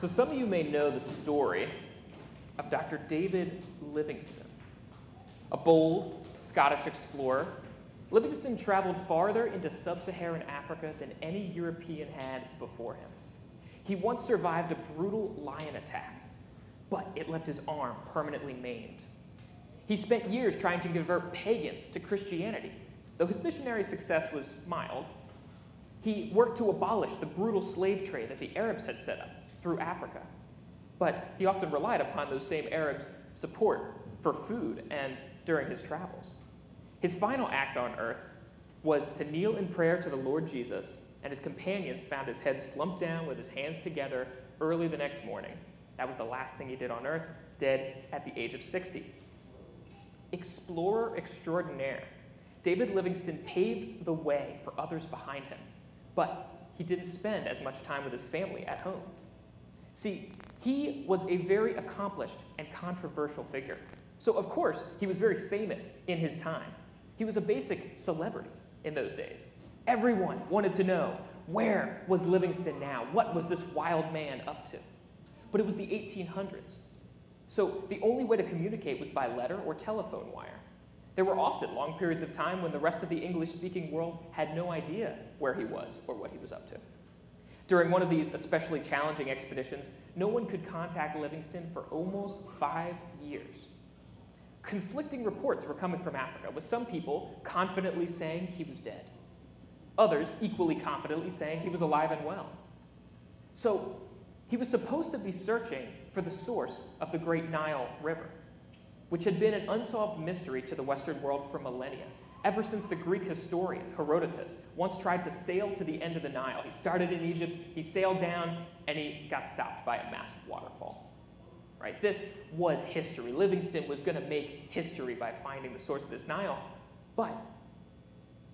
So, some of you may know the story of Dr. David Livingstone, a bold Scottish explorer. Livingstone traveled farther into sub Saharan Africa than any European had before him. He once survived a brutal lion attack, but it left his arm permanently maimed. He spent years trying to convert pagans to Christianity, though his missionary success was mild. He worked to abolish the brutal slave trade that the Arabs had set up through Africa. But he often relied upon those same Arabs' support for food and during his travels. His final act on earth was to kneel in prayer to the Lord Jesus, and his companions found his head slumped down with his hands together early the next morning. That was the last thing he did on earth, dead at the age of 60. Explorer extraordinaire, David Livingstone paved the way for others behind him, but he didn't spend as much time with his family at home. See, he was a very accomplished and controversial figure. So, of course, he was very famous in his time. He was a basic celebrity in those days. Everyone wanted to know where was Livingstone now? What was this wild man up to? But it was the 1800s. So, the only way to communicate was by letter or telephone wire. There were often long periods of time when the rest of the English speaking world had no idea where he was or what he was up to. During one of these especially challenging expeditions, no one could contact Livingstone for almost five years. Conflicting reports were coming from Africa, with some people confidently saying he was dead, others equally confidently saying he was alive and well. So he was supposed to be searching for the source of the great Nile River, which had been an unsolved mystery to the Western world for millennia ever since the Greek historian Herodotus once tried to sail to the end of the Nile. He started in Egypt, he sailed down, and he got stopped by a massive waterfall. Right? This was history. Livingstone was going to make history by finding the source of this Nile. But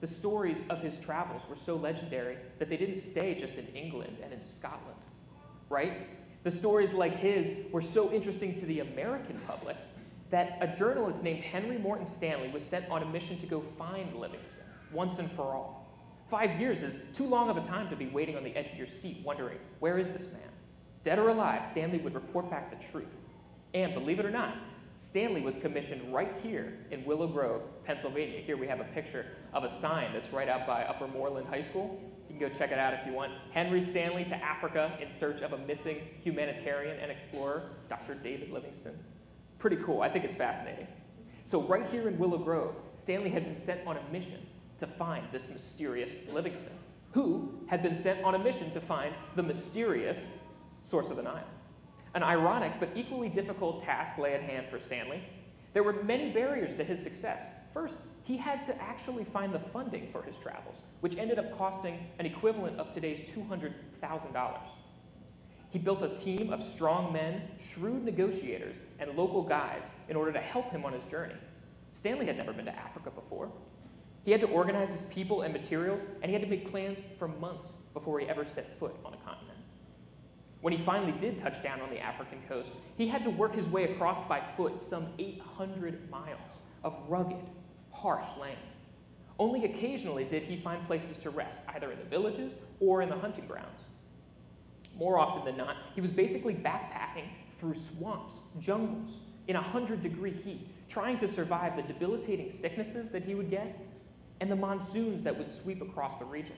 the stories of his travels were so legendary that they didn't stay just in England and in Scotland. Right? The stories like his were so interesting to the American public that a journalist named Henry Morton Stanley was sent on a mission to go find Livingstone once and for all. Five years is too long of a time to be waiting on the edge of your seat wondering, where is this man? Dead or alive, Stanley would report back the truth. And believe it or not, Stanley was commissioned right here in Willow Grove, Pennsylvania. Here we have a picture of a sign that's right out by Upper Moreland High School. You can go check it out if you want. Henry Stanley to Africa in search of a missing humanitarian and explorer, Dr. David Livingstone. Pretty cool. I think it's fascinating. So, right here in Willow Grove, Stanley had been sent on a mission to find this mysterious Livingstone, who had been sent on a mission to find the mysterious source of the Nile. An ironic but equally difficult task lay at hand for Stanley. There were many barriers to his success. First, he had to actually find the funding for his travels, which ended up costing an equivalent of today's $200,000. He built a team of strong men, shrewd negotiators, and local guides in order to help him on his journey. Stanley had never been to Africa before. He had to organize his people and materials, and he had to make plans for months before he ever set foot on a continent. When he finally did touch down on the African coast, he had to work his way across by foot some 800 miles of rugged, harsh land. Only occasionally did he find places to rest, either in the villages or in the hunting grounds more often than not, he was basically backpacking through swamps, jungles, in 100 degree heat, trying to survive the debilitating sicknesses that he would get and the monsoons that would sweep across the region.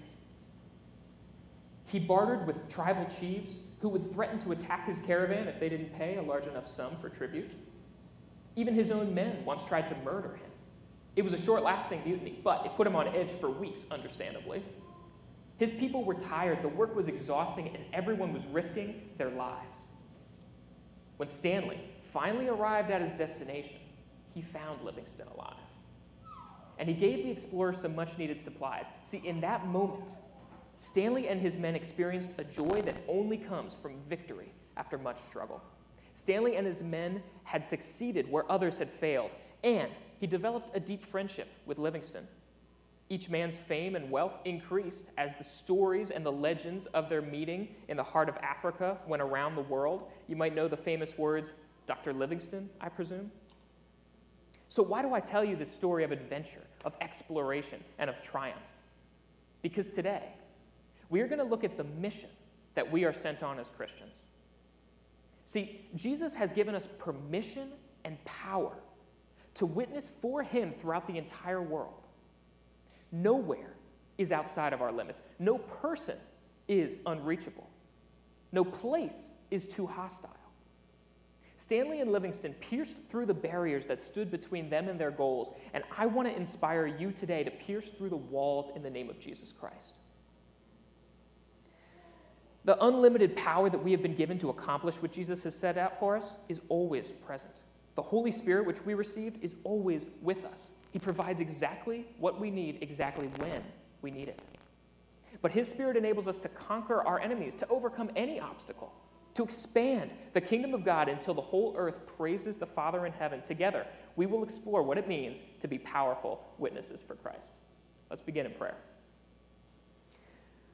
He bartered with tribal chiefs who would threaten to attack his caravan if they didn't pay a large enough sum for tribute. Even his own men once tried to murder him. It was a short lasting mutiny, but it put him on edge for weeks, understandably. His people were tired, the work was exhausting, and everyone was risking their lives. When Stanley finally arrived at his destination, he found Livingstone alive. And he gave the explorer some much needed supplies. See, in that moment, Stanley and his men experienced a joy that only comes from victory after much struggle. Stanley and his men had succeeded where others had failed, and he developed a deep friendship with Livingstone. Each man's fame and wealth increased as the stories and the legends of their meeting in the heart of Africa went around the world. You might know the famous words, Dr. Livingstone, I presume. So, why do I tell you this story of adventure, of exploration, and of triumph? Because today, we are going to look at the mission that we are sent on as Christians. See, Jesus has given us permission and power to witness for him throughout the entire world. Nowhere is outside of our limits. No person is unreachable. No place is too hostile. Stanley and Livingstone pierced through the barriers that stood between them and their goals, and I want to inspire you today to pierce through the walls in the name of Jesus Christ. The unlimited power that we have been given to accomplish what Jesus has set out for us is always present. The Holy Spirit, which we received, is always with us. He provides exactly what we need, exactly when we need it. But His Spirit enables us to conquer our enemies, to overcome any obstacle, to expand the kingdom of God until the whole earth praises the Father in heaven. Together, we will explore what it means to be powerful witnesses for Christ. Let's begin in prayer.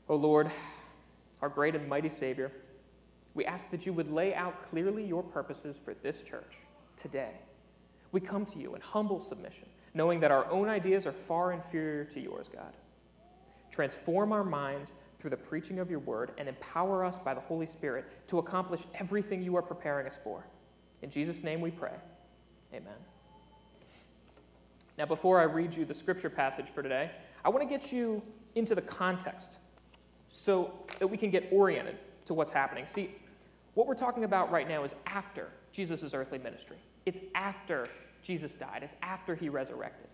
O oh Lord, our great and mighty Savior, we ask that you would lay out clearly your purposes for this church today. We come to you in humble submission, knowing that our own ideas are far inferior to yours, God. Transform our minds through the preaching of your word and empower us by the Holy Spirit to accomplish everything you are preparing us for. In Jesus' name we pray. Amen. Now, before I read you the scripture passage for today, I want to get you into the context so that we can get oriented to what's happening. See, what we're talking about right now is after Jesus' earthly ministry. It's after Jesus died, it's after he resurrected.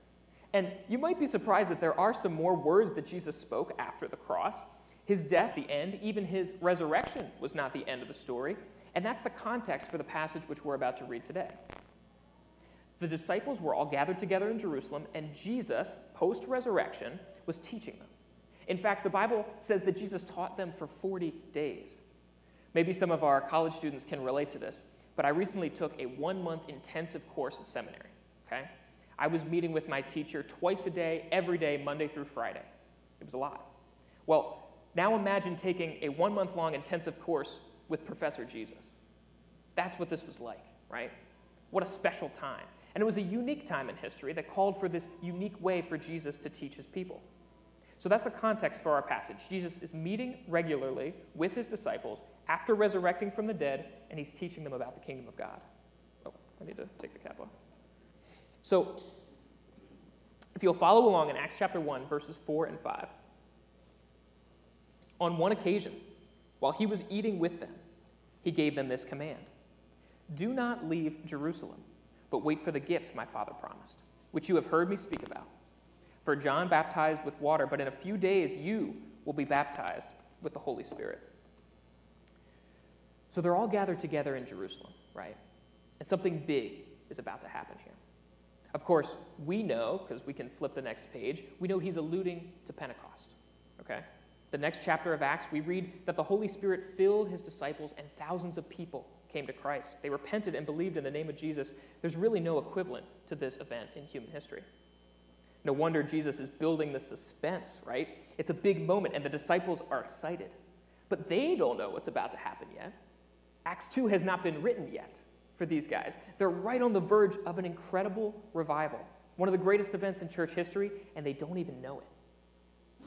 And you might be surprised that there are some more words that Jesus spoke after the cross. His death, the end, even his resurrection was not the end of the story. And that's the context for the passage which we're about to read today. The disciples were all gathered together in Jerusalem, and Jesus, post resurrection, was teaching them. In fact, the Bible says that Jesus taught them for 40 days. Maybe some of our college students can relate to this, but I recently took a one month intensive course at seminary. Okay? I was meeting with my teacher twice a day, every day, Monday through Friday. It was a lot. Well, now imagine taking a one month long intensive course with Professor Jesus. That's what this was like, right? What a special time. And it was a unique time in history that called for this unique way for Jesus to teach his people. So that's the context for our passage. Jesus is meeting regularly with his disciples after resurrecting from the dead, and he's teaching them about the kingdom of God. Oh, I need to take the cap off. So, if you'll follow along in Acts chapter 1, verses 4 and 5. On one occasion, while he was eating with them, he gave them this command Do not leave Jerusalem, but wait for the gift my father promised, which you have heard me speak about. For John baptized with water, but in a few days you will be baptized with the Holy Spirit. So they're all gathered together in Jerusalem, right? And something big is about to happen here. Of course, we know, because we can flip the next page, we know he's alluding to Pentecost, okay? The next chapter of Acts, we read that the Holy Spirit filled his disciples and thousands of people came to Christ. They repented and believed in the name of Jesus. There's really no equivalent to this event in human history. No wonder Jesus is building the suspense, right? It's a big moment, and the disciples are excited. But they don't know what's about to happen yet. Acts 2 has not been written yet for these guys. They're right on the verge of an incredible revival, one of the greatest events in church history, and they don't even know it.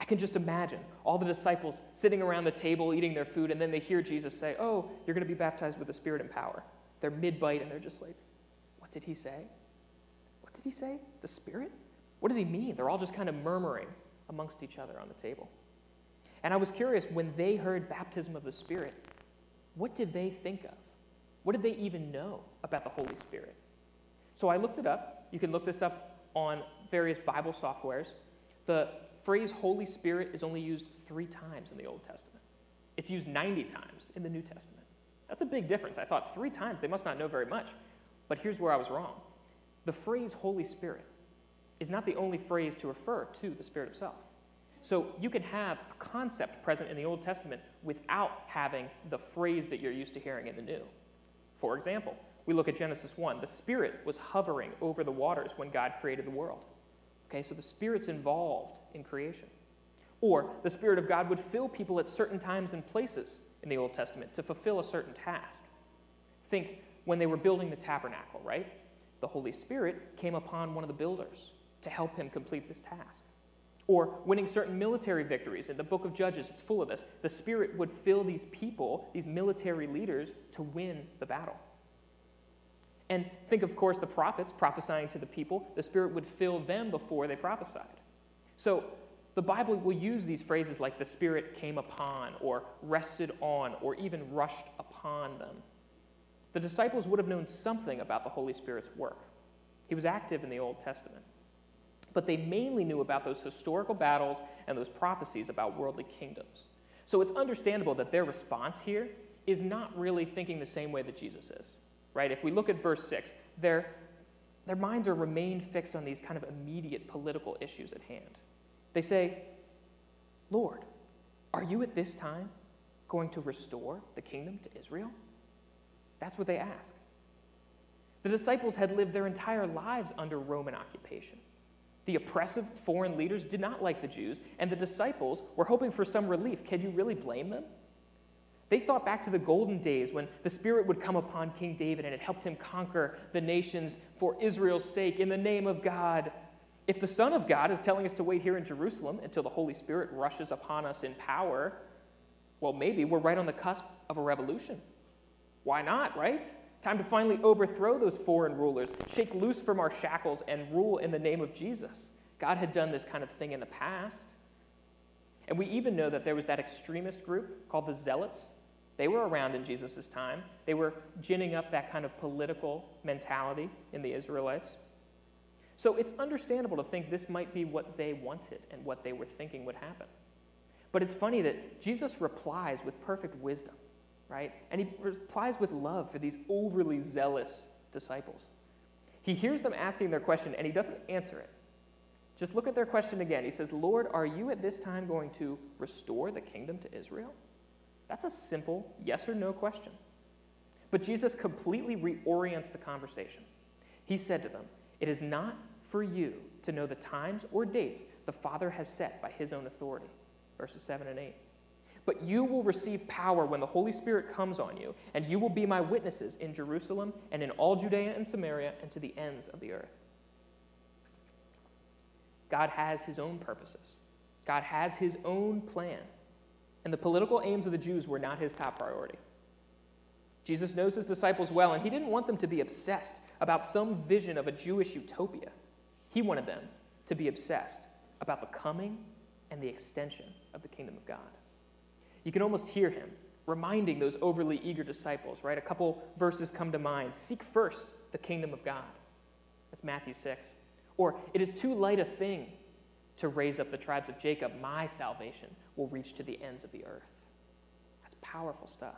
I can just imagine all the disciples sitting around the table eating their food, and then they hear Jesus say, Oh, you're going to be baptized with the Spirit and power. They're mid bite, and they're just like, What did he say? What did he say? The Spirit? What does he mean? They're all just kind of murmuring amongst each other on the table. And I was curious when they heard baptism of the Spirit, what did they think of? What did they even know about the Holy Spirit? So I looked it up. You can look this up on various Bible softwares. The phrase Holy Spirit is only used three times in the Old Testament, it's used 90 times in the New Testament. That's a big difference. I thought three times, they must not know very much. But here's where I was wrong. The phrase Holy Spirit is not the only phrase to refer to the Spirit Himself. So you can have a concept present in the Old Testament without having the phrase that you're used to hearing in the New. For example, we look at Genesis 1. The Spirit was hovering over the waters when God created the world. Okay, so the Spirit's involved in creation. Or the Spirit of God would fill people at certain times and places in the Old Testament to fulfill a certain task. Think when they were building the tabernacle, right? the Holy Spirit came upon one of the builders to help him complete this task. Or winning certain military victories. In the book of Judges, it's full of this. The Spirit would fill these people, these military leaders, to win the battle. And think, of course, the prophets prophesying to the people. The Spirit would fill them before they prophesied. So the Bible will use these phrases like the Spirit came upon, or rested on, or even rushed upon them. The disciples would have known something about the Holy Spirit's work. He was active in the Old Testament. But they mainly knew about those historical battles and those prophecies about worldly kingdoms. So it's understandable that their response here is not really thinking the same way that Jesus is right? If we look at verse 6, their, their minds are remained fixed on these kind of immediate political issues at hand. They say, Lord, are you at this time going to restore the kingdom to Israel? That's what they ask. The disciples had lived their entire lives under Roman occupation. The oppressive foreign leaders did not like the Jews, and the disciples were hoping for some relief. Can you really blame them? They thought back to the golden days when the Spirit would come upon King David and it helped him conquer the nations for Israel's sake in the name of God. If the Son of God is telling us to wait here in Jerusalem until the Holy Spirit rushes upon us in power, well, maybe we're right on the cusp of a revolution. Why not, right? Time to finally overthrow those foreign rulers, shake loose from our shackles, and rule in the name of Jesus. God had done this kind of thing in the past. And we even know that there was that extremist group called the Zealots they were around in Jesus' time. They were ginning up that kind of political mentality in the Israelites. So it's understandable to think this might be what they wanted and what they were thinking would happen. But it's funny that Jesus replies with perfect wisdom, right? And he replies with love for these overly zealous disciples. He hears them asking their question and he doesn't answer it. Just look at their question again. He says, Lord, are you at this time going to restore the kingdom to Israel? That's a simple yes or no question. But Jesus completely reorients the conversation. He said to them, It is not for you to know the times or dates the Father has set by his own authority. Verses 7 and 8. But you will receive power when the Holy Spirit comes on you, and you will be my witnesses in Jerusalem and in all Judea and Samaria and to the ends of the earth. God has his own purposes, God has his own plan and the political aims of the Jews were not his top priority. Jesus knows his disciples well, and he didn't want them to be obsessed about some vision of a Jewish utopia. He wanted them to be obsessed about the coming and the extension of the kingdom of God. You can almost hear him reminding those overly eager disciples, right? A couple verses come to mind Seek first the kingdom of God. That's Matthew 6. Or, it is too light a thing to raise up the tribes of Jacob. My salvation will reach to the ends of the earth. That's powerful stuff.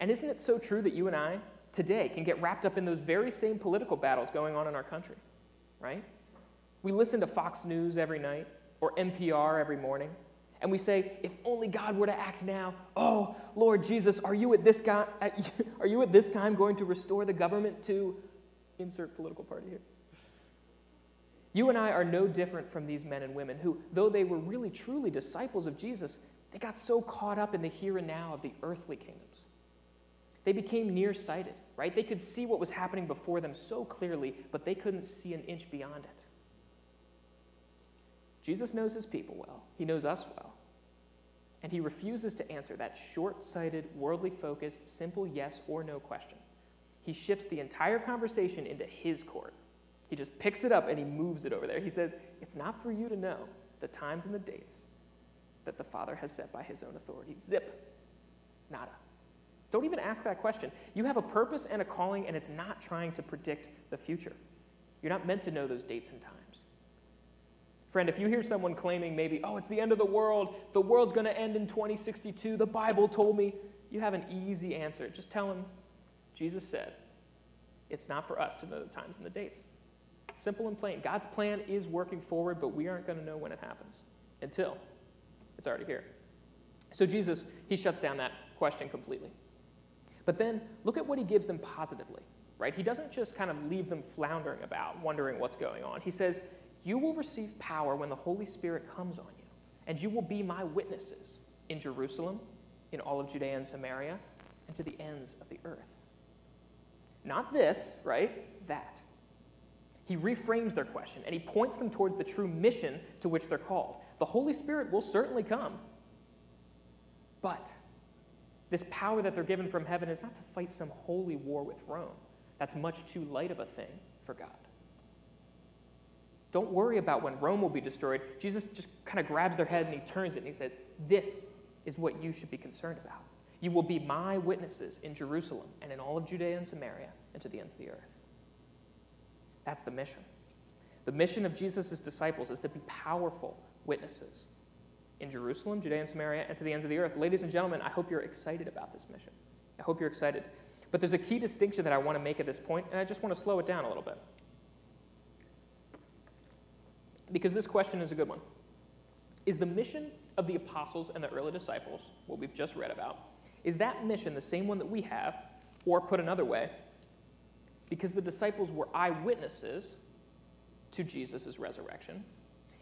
And isn't it so true that you and I today can get wrapped up in those very same political battles going on in our country, right? We listen to Fox News every night or NPR every morning, and we say, if only God were to act now, oh, Lord Jesus, are you at this, guy, are you at this time going to restore the government to insert political party here? You and I are no different from these men and women who, though they were really truly disciples of Jesus, they got so caught up in the here and now of the earthly kingdoms. They became nearsighted, right? They could see what was happening before them so clearly, but they couldn't see an inch beyond it. Jesus knows his people well, he knows us well. And he refuses to answer that short sighted, worldly focused, simple yes or no question. He shifts the entire conversation into his court. He just picks it up and he moves it over there. He says, It's not for you to know the times and the dates that the Father has set by his own authority. Zip. Nada. Don't even ask that question. You have a purpose and a calling, and it's not trying to predict the future. You're not meant to know those dates and times. Friend, if you hear someone claiming maybe, oh, it's the end of the world, the world's going to end in 2062, the Bible told me, you have an easy answer. Just tell them, Jesus said, it's not for us to know the times and the dates. Simple and plain. God's plan is working forward, but we aren't going to know when it happens until it's already here. So Jesus, he shuts down that question completely. But then look at what he gives them positively, right? He doesn't just kind of leave them floundering about, wondering what's going on. He says, You will receive power when the Holy Spirit comes on you, and you will be my witnesses in Jerusalem, in all of Judea and Samaria, and to the ends of the earth. Not this, right? That. He reframes their question and he points them towards the true mission to which they're called. The Holy Spirit will certainly come. But this power that they're given from heaven is not to fight some holy war with Rome. That's much too light of a thing for God. Don't worry about when Rome will be destroyed. Jesus just kind of grabs their head and he turns it and he says, This is what you should be concerned about. You will be my witnesses in Jerusalem and in all of Judea and Samaria and to the ends of the earth. That's the mission. The mission of Jesus' disciples is to be powerful witnesses in Jerusalem, Judea and Samaria, and to the ends of the earth. Ladies and gentlemen, I hope you're excited about this mission. I hope you're excited. But there's a key distinction that I want to make at this point, and I just want to slow it down a little bit. Because this question is a good one. Is the mission of the apostles and the early disciples, what we've just read about, is that mission the same one that we have, or put another way, because the disciples were eyewitnesses to Jesus' resurrection,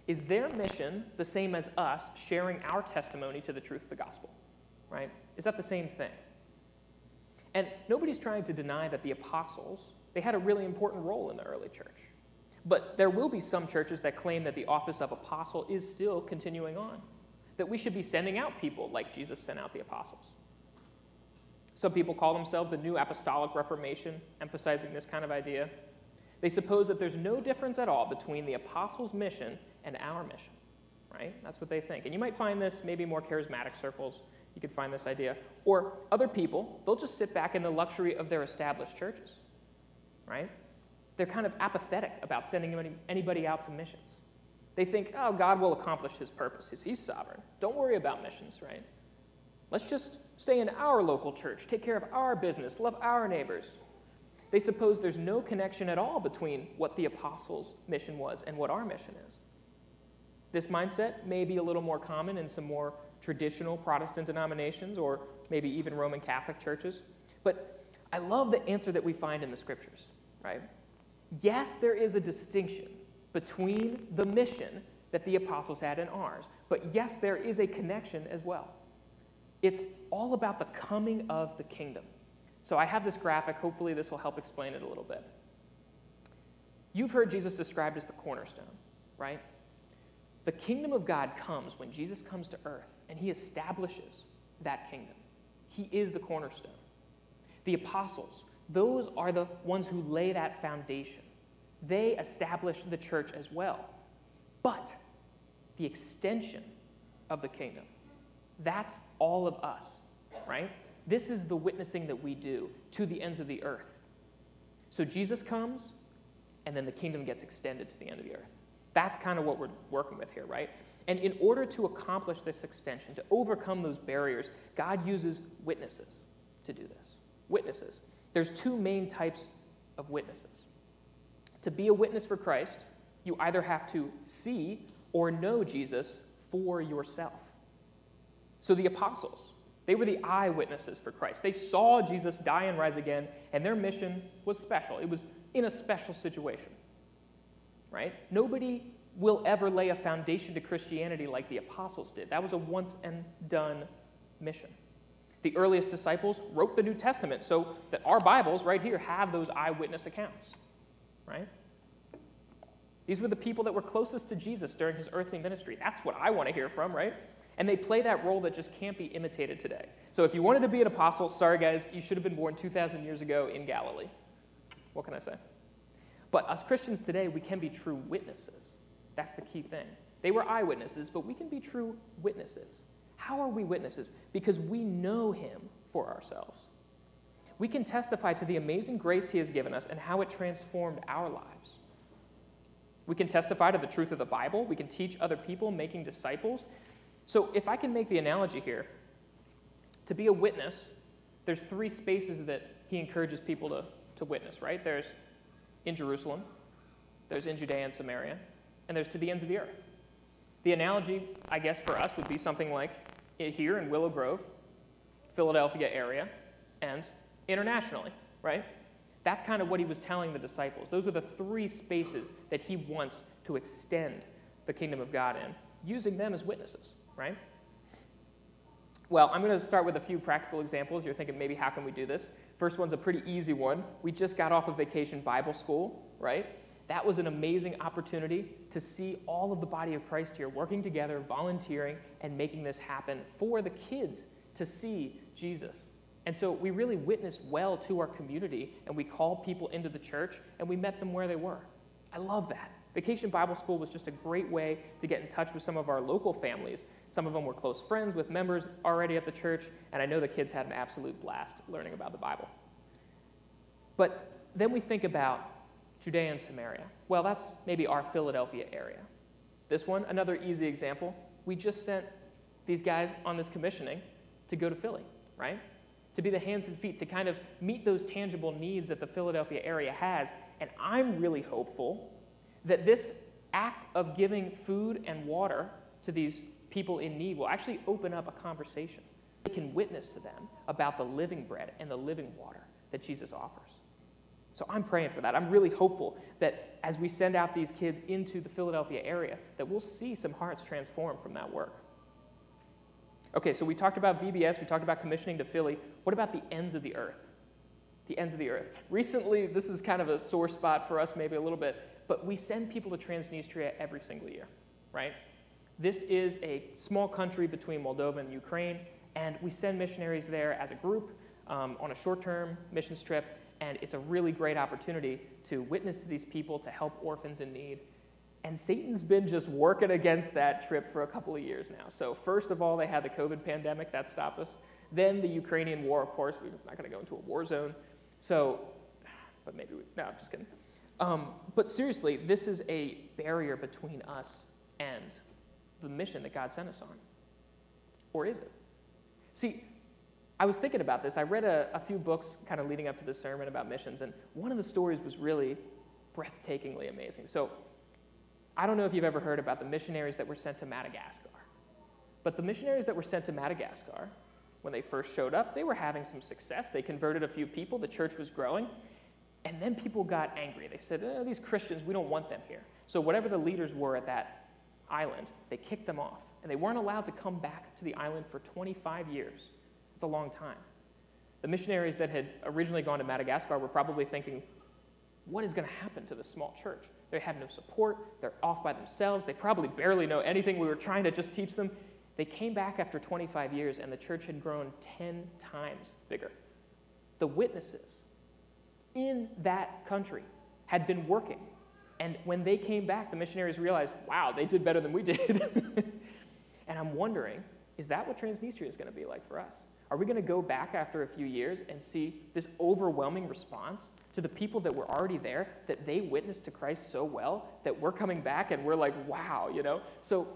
is their mission the same as us sharing our testimony to the truth of the gospel? Right? Is that the same thing? And nobody's trying to deny that the apostles, they had a really important role in the early church. But there will be some churches that claim that the office of apostle is still continuing on, that we should be sending out people like Jesus sent out the apostles. Some people call themselves the New Apostolic Reformation, emphasizing this kind of idea. They suppose that there's no difference at all between the apostles' mission and our mission, right? That's what they think. And you might find this maybe more charismatic circles. You could find this idea. Or other people, they'll just sit back in the luxury of their established churches, right? They're kind of apathetic about sending anybody out to missions. They think, oh, God will accomplish his purposes. He's sovereign. Don't worry about missions, right? Let's just stay in our local church, take care of our business, love our neighbors. They suppose there's no connection at all between what the apostles' mission was and what our mission is. This mindset may be a little more common in some more traditional Protestant denominations or maybe even Roman Catholic churches. But I love the answer that we find in the scriptures, right? Yes, there is a distinction between the mission that the apostles had and ours, but yes, there is a connection as well. It's all about the coming of the kingdom. So I have this graphic. Hopefully, this will help explain it a little bit. You've heard Jesus described as the cornerstone, right? The kingdom of God comes when Jesus comes to earth and he establishes that kingdom. He is the cornerstone. The apostles, those are the ones who lay that foundation. They establish the church as well. But the extension of the kingdom that's all of us, right? This is the witnessing that we do to the ends of the earth. So Jesus comes, and then the kingdom gets extended to the end of the earth. That's kind of what we're working with here, right? And in order to accomplish this extension, to overcome those barriers, God uses witnesses to do this. Witnesses. There's two main types of witnesses. To be a witness for Christ, you either have to see or know Jesus for yourself. So the apostles, they were the eyewitnesses for Christ. They saw Jesus die and rise again, and their mission was special. It was in a special situation, right? Nobody will ever lay a foundation to Christianity like the apostles did. That was a once and done mission. The earliest disciples wrote the New Testament so that our Bibles right here have those eyewitness accounts, right? These were the people that were closest to Jesus during his earthly ministry. That's what I want to hear from, right? And they play that role that just can't be imitated today. So if you wanted to be an apostle, sorry guys, you should have been born 2,000 years ago in Galilee. What can I say? But us Christians today, we can be true witnesses. That's the key thing. They were eyewitnesses, but we can be true witnesses. How are we witnesses? Because we know him for ourselves. We can testify to the amazing grace he has given us and how it transformed our lives. We can testify to the truth of the Bible. We can teach other people, making disciples. So, if I can make the analogy here, to be a witness, there's three spaces that he encourages people to, to witness, right? There's in Jerusalem, there's in Judea and Samaria, and there's to the ends of the earth. The analogy, I guess, for us would be something like here in Willow Grove, Philadelphia area, and internationally, right? That's kind of what he was telling the disciples. Those are the three spaces that he wants to extend the kingdom of God in, using them as witnesses right? Well, I'm going to start with a few practical examples. You're thinking, maybe how can we do this? First one's a pretty easy one. We just got off of vacation Bible school, right? That was an amazing opportunity to see all of the body of Christ here working together, volunteering, and making this happen for the kids to see Jesus. And so we really witnessed well to our community, and we called people into the church, and we met them where they were. I love that. Vacation Bible School was just a great way to get in touch with some of our local families. Some of them were close friends with members already at the church, and I know the kids had an absolute blast learning about the Bible. But then we think about Judea and Samaria. Well, that's maybe our Philadelphia area. This one, another easy example. We just sent these guys on this commissioning to go to Philly, right? To be the hands and feet, to kind of meet those tangible needs that the Philadelphia area has. And I'm really hopeful that this act of giving food and water to these people in need will actually open up a conversation. We can witness to them about the living bread and the living water that Jesus offers. So I'm praying for that. I'm really hopeful that as we send out these kids into the Philadelphia area, that we'll see some hearts transform from that work. Okay, so we talked about VBS, we talked about commissioning to Philly. What about the ends of the earth? The ends of the earth. Recently, this is kind of a sore spot for us, maybe a little bit, but we send people to Transnistria every single year, right? This is a small country between Moldova and Ukraine, and we send missionaries there as a group um, on a short term missions trip and it's a really great opportunity to witness to these people, to help orphans in need. And Satan's been just working against that trip for a couple of years now. So, first of all, they had the COVID pandemic, that stopped us. Then the Ukrainian war, of course, we're not going to go into a war zone. So, but maybe we, no, I'm just kidding. Um, but seriously, this is a barrier between us and the mission that God sent us on. Or is it? See, I was thinking about this. I read a, a few books kind of leading up to this sermon about missions, and one of the stories was really breathtakingly amazing. So, I don't know if you've ever heard about the missionaries that were sent to Madagascar. But the missionaries that were sent to Madagascar, when they first showed up, they were having some success. They converted a few people, the church was growing. And then people got angry. They said, oh, These Christians, we don't want them here. So, whatever the leaders were at that island, they kicked them off. And they weren't allowed to come back to the island for 25 years. It's a long time. The missionaries that had originally gone to Madagascar were probably thinking, what is going to happen to this small church? They have no support, they're off by themselves, they probably barely know anything. We were trying to just teach them. They came back after 25 years, and the church had grown 10 times bigger. The witnesses in that country had been working. And when they came back, the missionaries realized, wow, they did better than we did. and I'm wondering, is that what Transnistria is going to be like for us? Are we going to go back after a few years and see this overwhelming response to the people that were already there, that they witnessed to Christ so well that we're coming back and we're like, wow, you know? So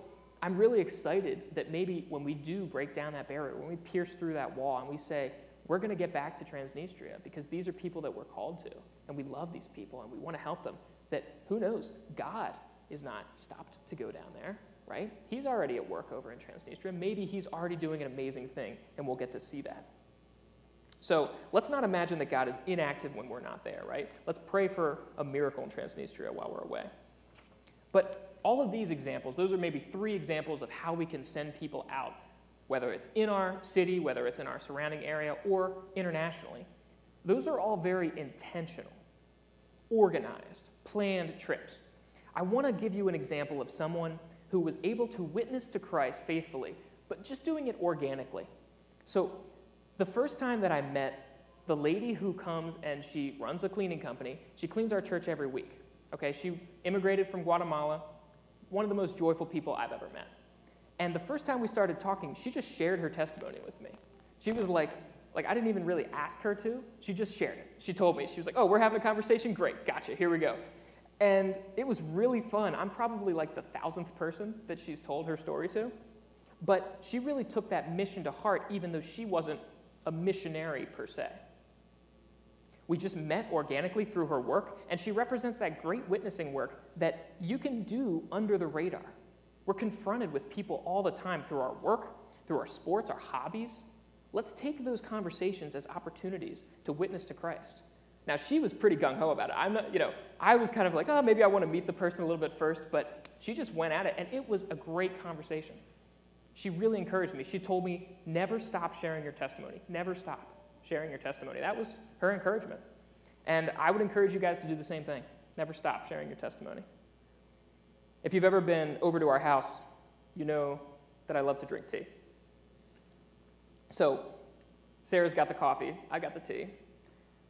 I'm really excited that maybe when we do break down that barrier, when we pierce through that wall and we say, we're going to get back to Transnistria because these are people that we're called to and we love these people and we want to help them, that who knows, God is not stopped to go down there right? He's already at work over in Transnistria. Maybe he's already doing an amazing thing, and we'll get to see that. So let's not imagine that God is inactive when we're not there, right? Let's pray for a miracle in Transnistria while we're away. But all of these examples, those are maybe three examples of how we can send people out, whether it's in our city, whether it's in our surrounding area, or internationally. Those are all very intentional, organized, planned trips. I want to give you an example of someone who was able to witness to Christ faithfully, but just doing it organically. So, the first time that I met the lady who comes and she runs a cleaning company, she cleans our church every week. Okay, she immigrated from Guatemala, one of the most joyful people I've ever met. And the first time we started talking, she just shared her testimony with me. She was like, like I didn't even really ask her to. She just shared it. She told me. She was like, "Oh, we're having a conversation. Great, gotcha. Here we go." And it was really fun. I'm probably like the thousandth person that she's told her story to. But she really took that mission to heart, even though she wasn't a missionary per se. We just met organically through her work, and she represents that great witnessing work that you can do under the radar. We're confronted with people all the time through our work, through our sports, our hobbies. Let's take those conversations as opportunities to witness to Christ. Now, she was pretty gung ho about it. I'm not, you know, I was kind of like, oh, maybe I want to meet the person a little bit first, but she just went at it, and it was a great conversation. She really encouraged me. She told me, never stop sharing your testimony. Never stop sharing your testimony. That was her encouragement. And I would encourage you guys to do the same thing. Never stop sharing your testimony. If you've ever been over to our house, you know that I love to drink tea. So, Sarah's got the coffee, I got the tea.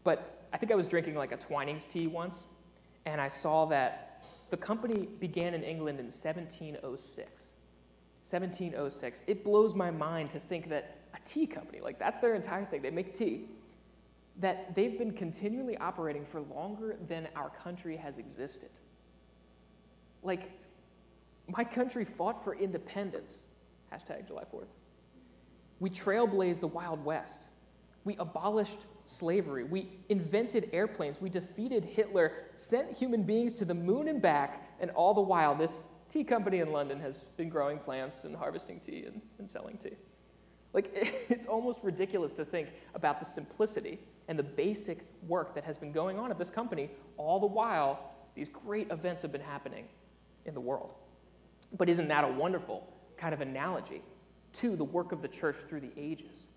But I think I was drinking like a Twinings tea once, and I saw that the company began in England in 1706. 1706. It blows my mind to think that a tea company, like that's their entire thing, they make tea, that they've been continually operating for longer than our country has existed. Like, my country fought for independence, hashtag July 4th. We trailblazed the Wild West. We abolished slavery. We invented airplanes. We defeated Hitler, sent human beings to the moon and back, and all the while, this tea company in London has been growing plants and harvesting tea and, and selling tea. Like, it's almost ridiculous to think about the simplicity and the basic work that has been going on at this company, all the while these great events have been happening in the world. But isn't that a wonderful kind of analogy to the work of the church through the ages?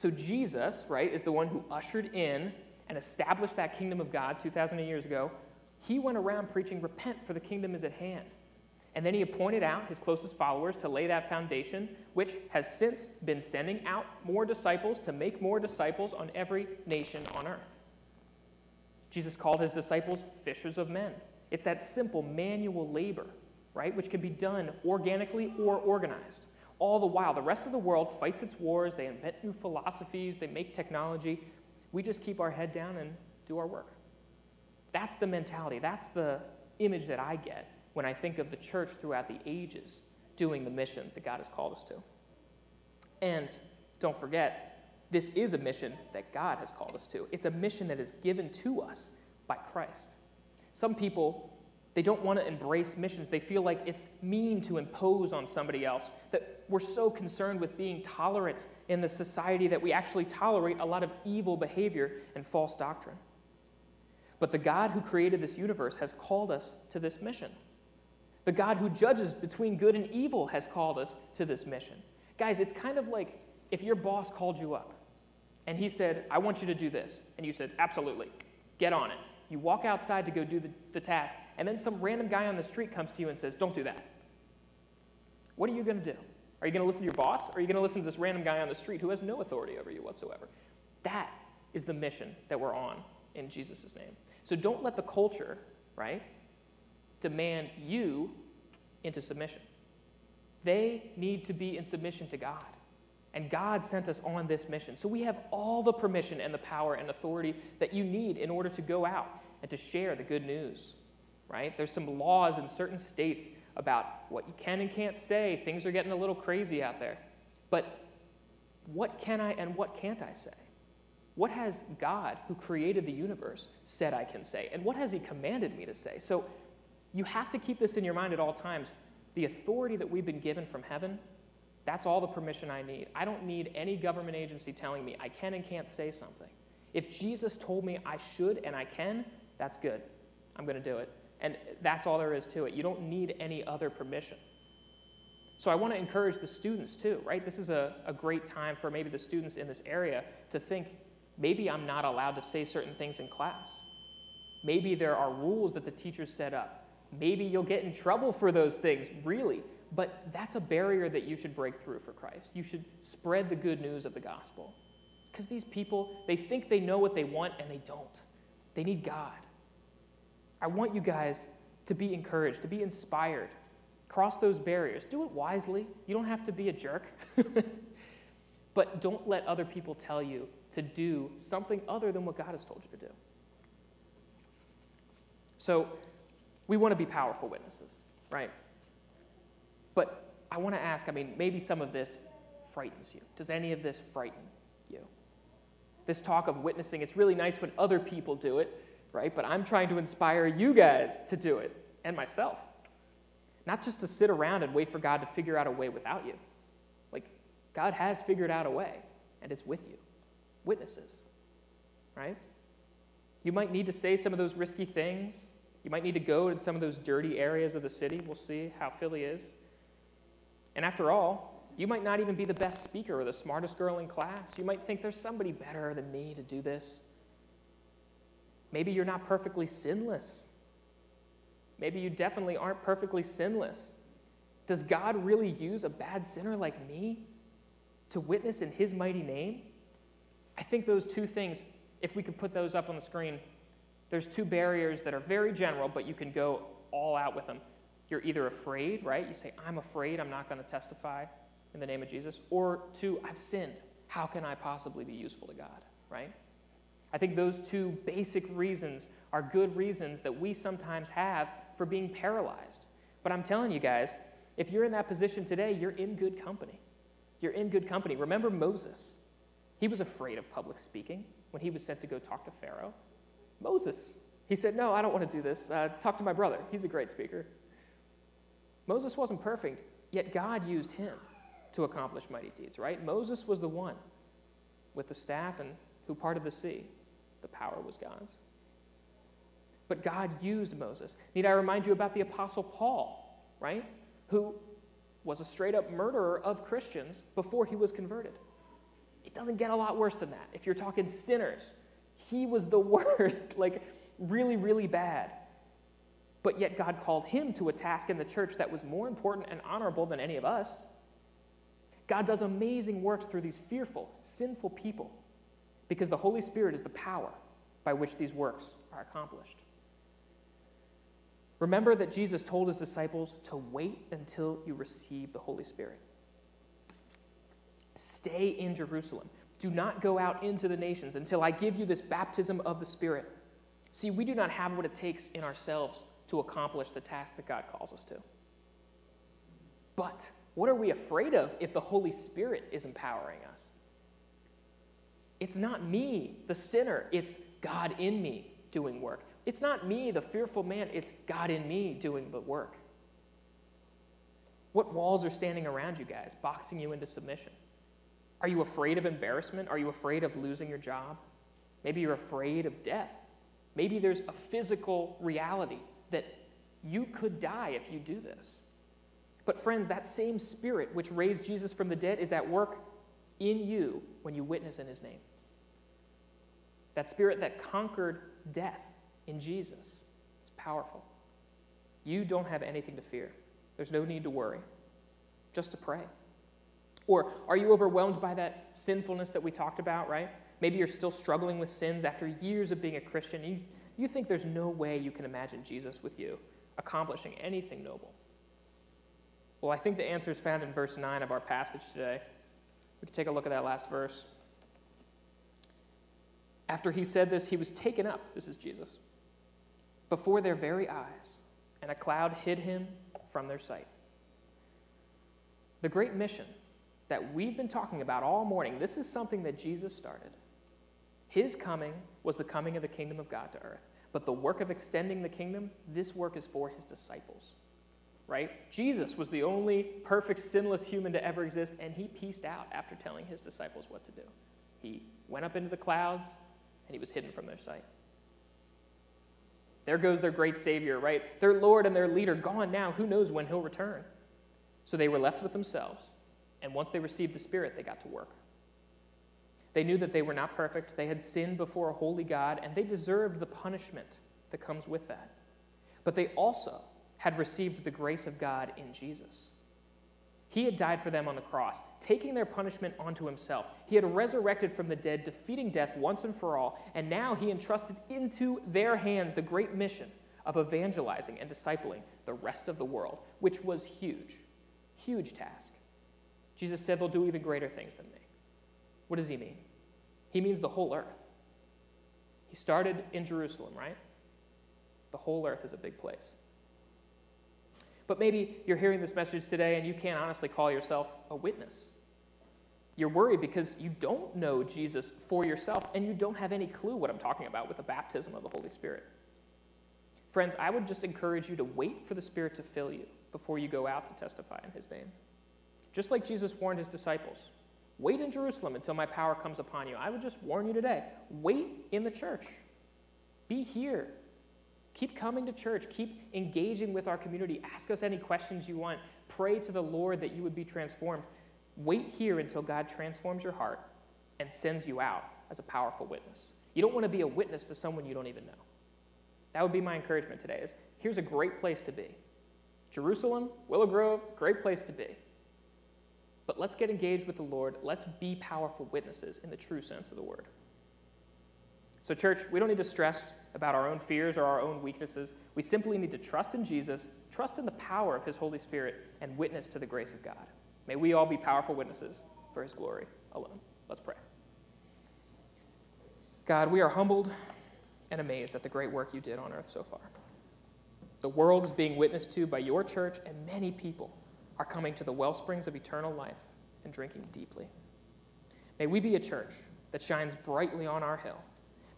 So Jesus, right, is the one who ushered in and established that kingdom of God 2,000 years ago. He went around preaching, Repent, for the kingdom is at hand. And then he appointed out his closest followers to lay that foundation, which has since been sending out more disciples to make more disciples on every nation on earth. Jesus called his disciples fishers of men. It's that simple manual labor, right, which can be done organically or organized. All the while, the rest of the world fights its wars, they invent new philosophies, they make technology. We just keep our head down and do our work. That's the mentality, that's the image that I get when I think of the church throughout the ages doing the mission that God has called us to. And don't forget, this is a mission that God has called us to. It's a mission that is given to us by Christ. Some people, they don't want to embrace missions. They feel like it's mean to impose on somebody else, that we're so concerned with being tolerant in the society that we actually tolerate a lot of evil behavior and false doctrine. But the God who created this universe has called us to this mission. The God who judges between good and evil has called us to this mission. Guys, it's kind of like if your boss called you up and he said, I want you to do this. And you said, Absolutely, get on it. You walk outside to go do the, the task, and then some random guy on the street comes to you and says, Don't do that. What are you going to do? Are you going to listen to your boss? Or are you going to listen to this random guy on the street who has no authority over you whatsoever? That is the mission that we're on in Jesus' name. So don't let the culture, right, demand you into submission. They need to be in submission to God. And God sent us on this mission. So we have all the permission and the power and authority that you need in order to go out and to share the good news, right? There's some laws in certain states about what you can and can't say. Things are getting a little crazy out there. But what can I and what can't I say? What has God, who created the universe, said I can say? And what has He commanded me to say? So you have to keep this in your mind at all times. The authority that we've been given from heaven, that's all the permission I need. I don't need any government agency telling me I can and can't say something. If Jesus told me I should and I can, that's good. I'm going to do it. And that's all there is to it. You don't need any other permission. So I want to encourage the students too, right? This is a, a great time for maybe the students in this area to think maybe I'm not allowed to say certain things in class. Maybe there are rules that the teachers set up. Maybe you'll get in trouble for those things, really. But that's a barrier that you should break through for Christ. You should spread the good news of the gospel. Because these people, they think they know what they want and they don't. They need God. I want you guys to be encouraged, to be inspired. Cross those barriers. Do it wisely. You don't have to be a jerk. but don't let other people tell you to do something other than what God has told you to do. So, we want to be powerful witnesses, right? But I want to ask I mean, maybe some of this frightens you. Does any of this frighten you? This talk of witnessing, it's really nice when other people do it, right? But I'm trying to inspire you guys to do it and myself. Not just to sit around and wait for God to figure out a way without you. Like, God has figured out a way, and it's with you. Witnesses, right? You might need to say some of those risky things. You might need to go to some of those dirty areas of the city. We'll see how Philly is. And after all, you might not even be the best speaker or the smartest girl in class. You might think there's somebody better than me to do this. Maybe you're not perfectly sinless. Maybe you definitely aren't perfectly sinless. Does God really use a bad sinner like me to witness in his mighty name? I think those two things, if we could put those up on the screen, there's two barriers that are very general, but you can go all out with them. You're either afraid, right? You say, I'm afraid I'm not going to testify in the name of Jesus, or two, I've sinned. How can I possibly be useful to God, right? I think those two basic reasons are good reasons that we sometimes have for being paralyzed. But I'm telling you guys, if you're in that position today, you're in good company. You're in good company. Remember Moses. He was afraid of public speaking when he was sent to go talk to Pharaoh. Moses, he said, No, I don't want to do this. Uh, talk to my brother. He's a great speaker. Moses wasn't perfect, yet God used him to accomplish mighty deeds, right? Moses was the one with the staff and who parted the sea. The power was God's. But God used Moses. Need I remind you about the Apostle Paul, right? Who was a straight up murderer of Christians before he was converted. It doesn't get a lot worse than that. If you're talking sinners, he was the worst, like really, really bad. But yet God called him to a task in the church that was more important and honorable than any of us. God does amazing works through these fearful, sinful people because the Holy Spirit is the power by which these works are accomplished. Remember that Jesus told his disciples to wait until you receive the Holy Spirit. Stay in Jerusalem. Do not go out into the nations until I give you this baptism of the Spirit. See, we do not have what it takes in ourselves to accomplish the task that God calls us to. But what are we afraid of if the Holy Spirit is empowering us? It's not me, the sinner, it's God in me doing work. It's not me, the fearful man, it's God in me doing the work. What walls are standing around you guys, boxing you into submission? Are you afraid of embarrassment? Are you afraid of losing your job? Maybe you're afraid of death. Maybe there's a physical reality that you could die if you do this. But, friends, that same spirit which raised Jesus from the dead is at work in you when you witness in his name. That spirit that conquered death in Jesus. It's powerful. You don't have anything to fear. There's no need to worry, just to pray. Or are you overwhelmed by that sinfulness that we talked about, right? Maybe you're still struggling with sins after years of being a Christian. You, you think there's no way you can imagine Jesus with you accomplishing anything noble. Well, I think the answer is found in verse 9 of our passage today. We can take a look at that last verse. After he said this, he was taken up, this is Jesus, before their very eyes, and a cloud hid him from their sight. The great mission that we've been talking about all morning, this is something that Jesus started. His coming was the coming of the kingdom of God to earth. But the work of extending the kingdom, this work is for his disciples. Right? Jesus was the only perfect, sinless human to ever exist, and he pieced out after telling his disciples what to do. He went up into the clouds, and he was hidden from their sight. There goes their great Savior, right? Their Lord and their leader gone now. Who knows when he'll return? So they were left with themselves. And once they received the Spirit, they got to work. They knew that they were not perfect. They had sinned before a holy God, and they deserved the punishment that comes with that. But they also had received the grace of God in Jesus. He had died for them on the cross, taking their punishment onto himself. He had resurrected from the dead, defeating death once and for all, and now he entrusted into their hands the great mission of evangelizing and discipling the rest of the world, which was huge, huge task. Jesus said they'll do even greater things than me. What does he mean? He means the whole earth. He started in Jerusalem, right? The whole earth is a big place. But maybe you're hearing this message today and you can't honestly call yourself a witness. You're worried because you don't know Jesus for yourself and you don't have any clue what I'm talking about with the baptism of the Holy Spirit. Friends, I would just encourage you to wait for the Spirit to fill you before you go out to testify in His name. Just like Jesus warned His disciples wait in Jerusalem until my power comes upon you. I would just warn you today wait in the church, be here Keep coming to church. Keep engaging with our community. Ask us any questions you want. Pray to the Lord that you would be transformed. Wait here until God transforms your heart and sends you out as a powerful witness. You don't want to be a witness to someone you don't even know. That would be my encouragement today is here's a great place to be. Jerusalem, Willow Grove, great place to be. But let's get engaged with the Lord. Let's be powerful witnesses in the true sense of the word. So, church, we don't need to stress about our own fears or our own weaknesses. We simply need to trust in Jesus, trust in the power of His Holy Spirit, and witness to the grace of God. May we all be powerful witnesses for His glory alone. Let's pray. God, we are humbled and amazed at the great work you did on earth so far. The world is being witnessed to by your church, and many people are coming to the well springs of eternal life and drinking deeply. May we be a church that shines brightly on our hill.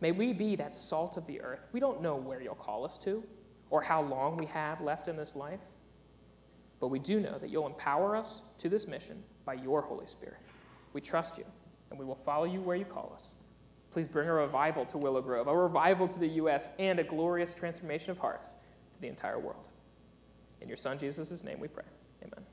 May we be that salt of the earth. We don't know where you'll call us to or how long we have left in this life, but we do know that you'll empower us to this mission by your Holy Spirit. We trust you, and we will follow you where you call us. Please bring a revival to Willow Grove, a revival to the U.S., and a glorious transformation of hearts to the entire world. In your Son, Jesus' name, we pray. Amen.